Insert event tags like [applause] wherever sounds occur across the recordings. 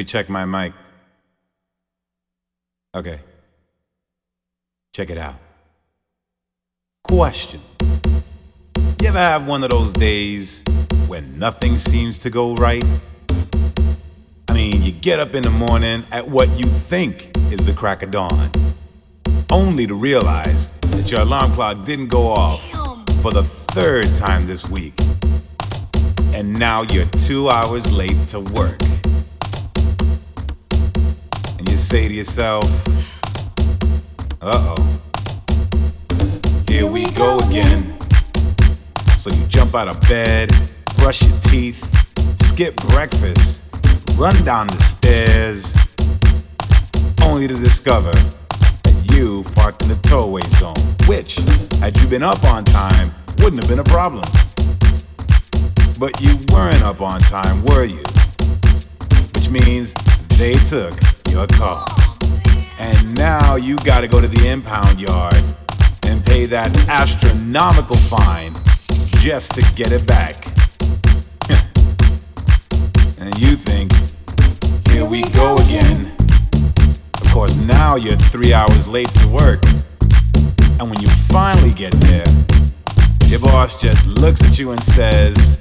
me check my mic. Okay. Check it out. Question. You ever have one of those days when nothing seems to go right? I mean, you get up in the morning at what you think is the crack of dawn, only to realize that your alarm clock didn't go off for the third time this week. And now you're two hours late to work. And you say to yourself, uh oh, here we go again. So you jump out of bed, brush your teeth, skip breakfast, run down the stairs, only to discover that you parked in the towaway zone, which, had you been up on time, wouldn't have been a problem. But you weren't up on time, were you? Which means they took your car. And now you gotta go to the impound yard and pay that astronomical fine just to get it back. [laughs] and you think, here we go again. Of course, now you're three hours late to work. And when you finally get there, your boss just looks at you and says,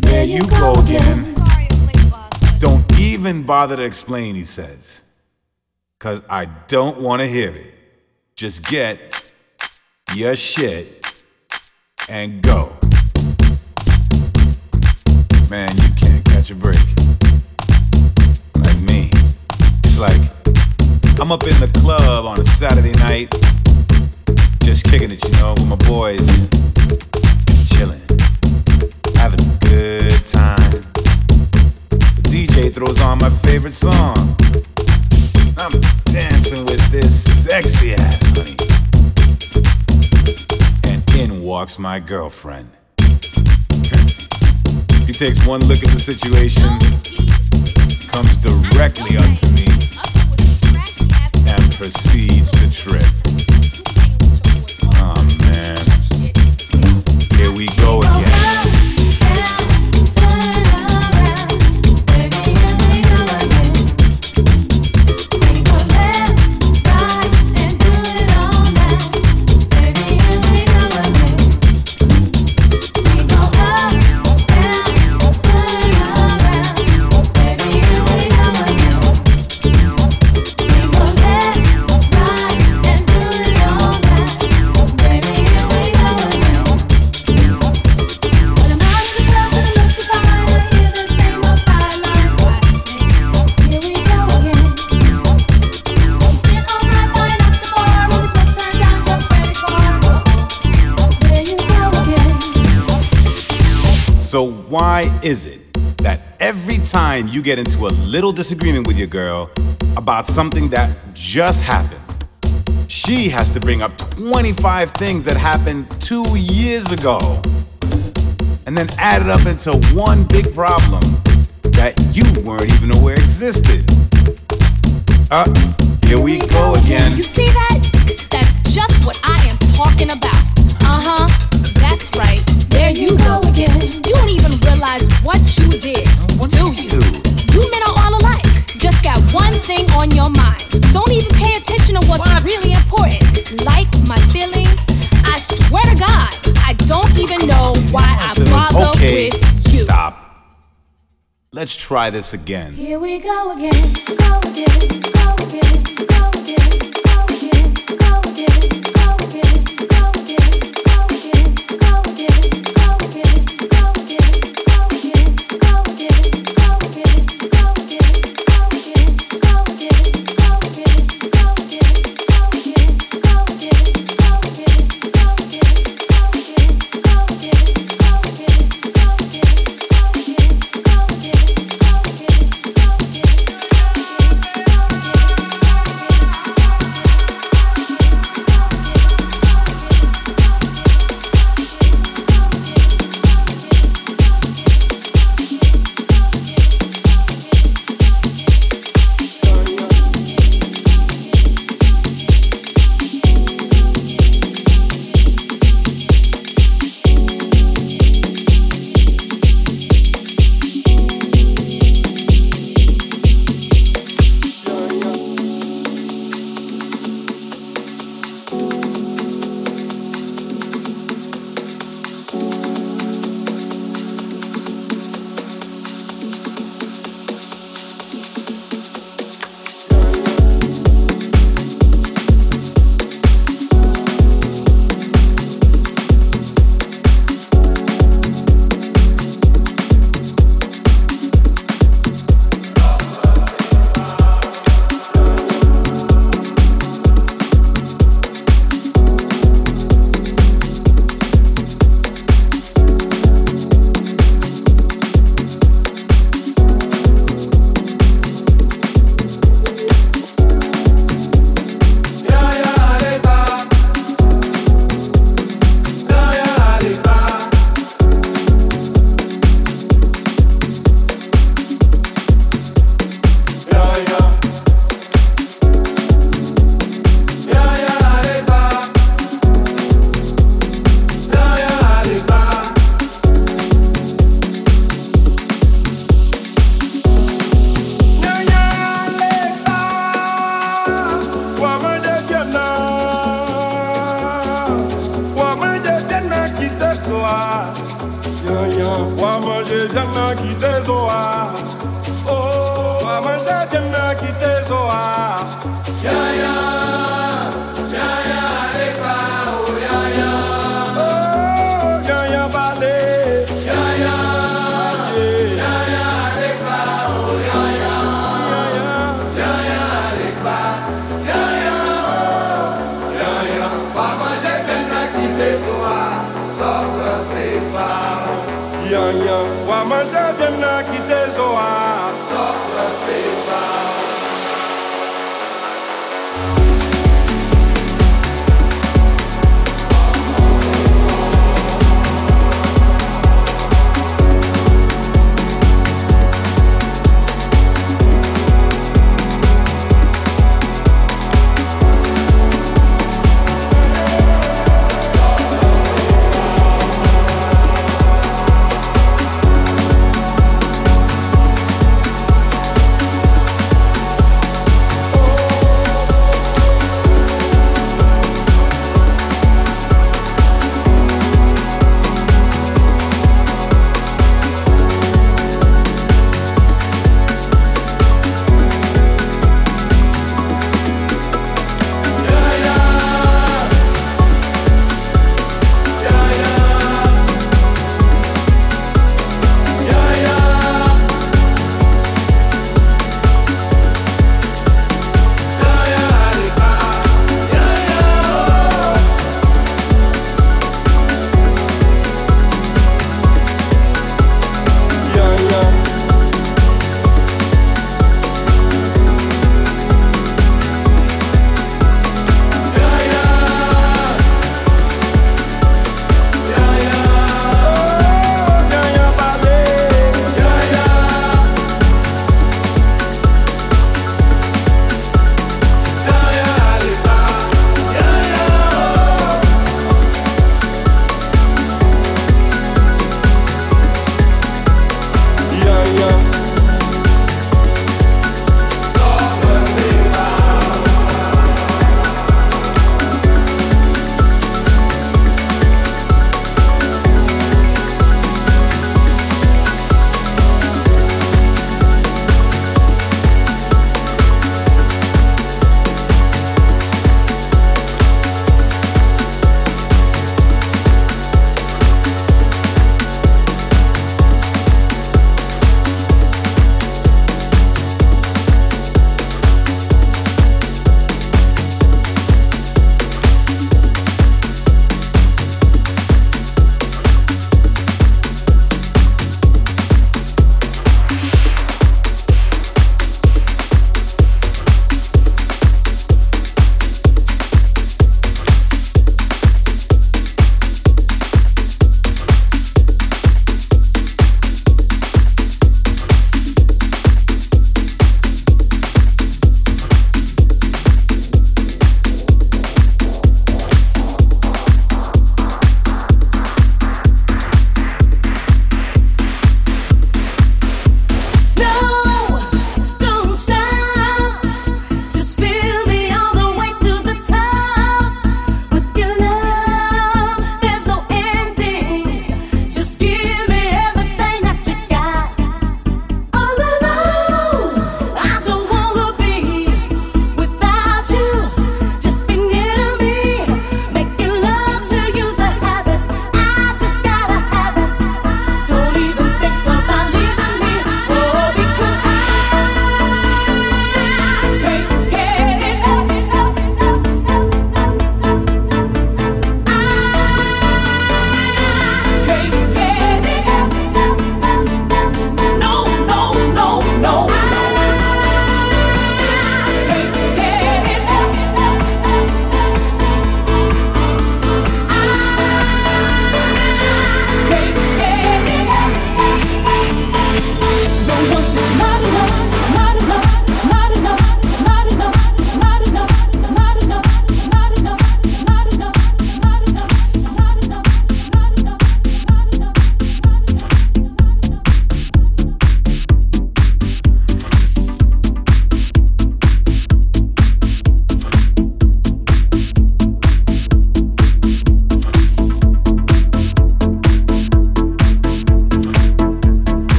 There you go again. Don't even bother to explain, he says. Cause I don't wanna hear it. Just get your shit and go. Man, you can't catch a break. Like me. It's like I'm up in the club on a Saturday night, just kicking it, you know, with my boys, chilling, having a good throws on my favorite song. I'm dancing with this sexy ass honey. And in walks my girlfriend. [laughs] He takes one look at the situation, comes directly up to me, and proceeds to trip. Oh man. Here we go again. Why is it that every time you get into a little disagreement with your girl about something that just happened, she has to bring up 25 things that happened two years ago and then add it up into one big problem that you weren't even aware existed? Uh, here we go again. You see that? That's just what I am talking about. Uh huh. That's right. There you go again. You don't even what you did, do you? You men are all alike. Just got one thing on your mind. Don't even pay attention to what's What? really important. Like my feelings. I swear to God, I don't even know why I bother okay, with you. stop. Let's try this again. Here we go again, go again, go again, go again,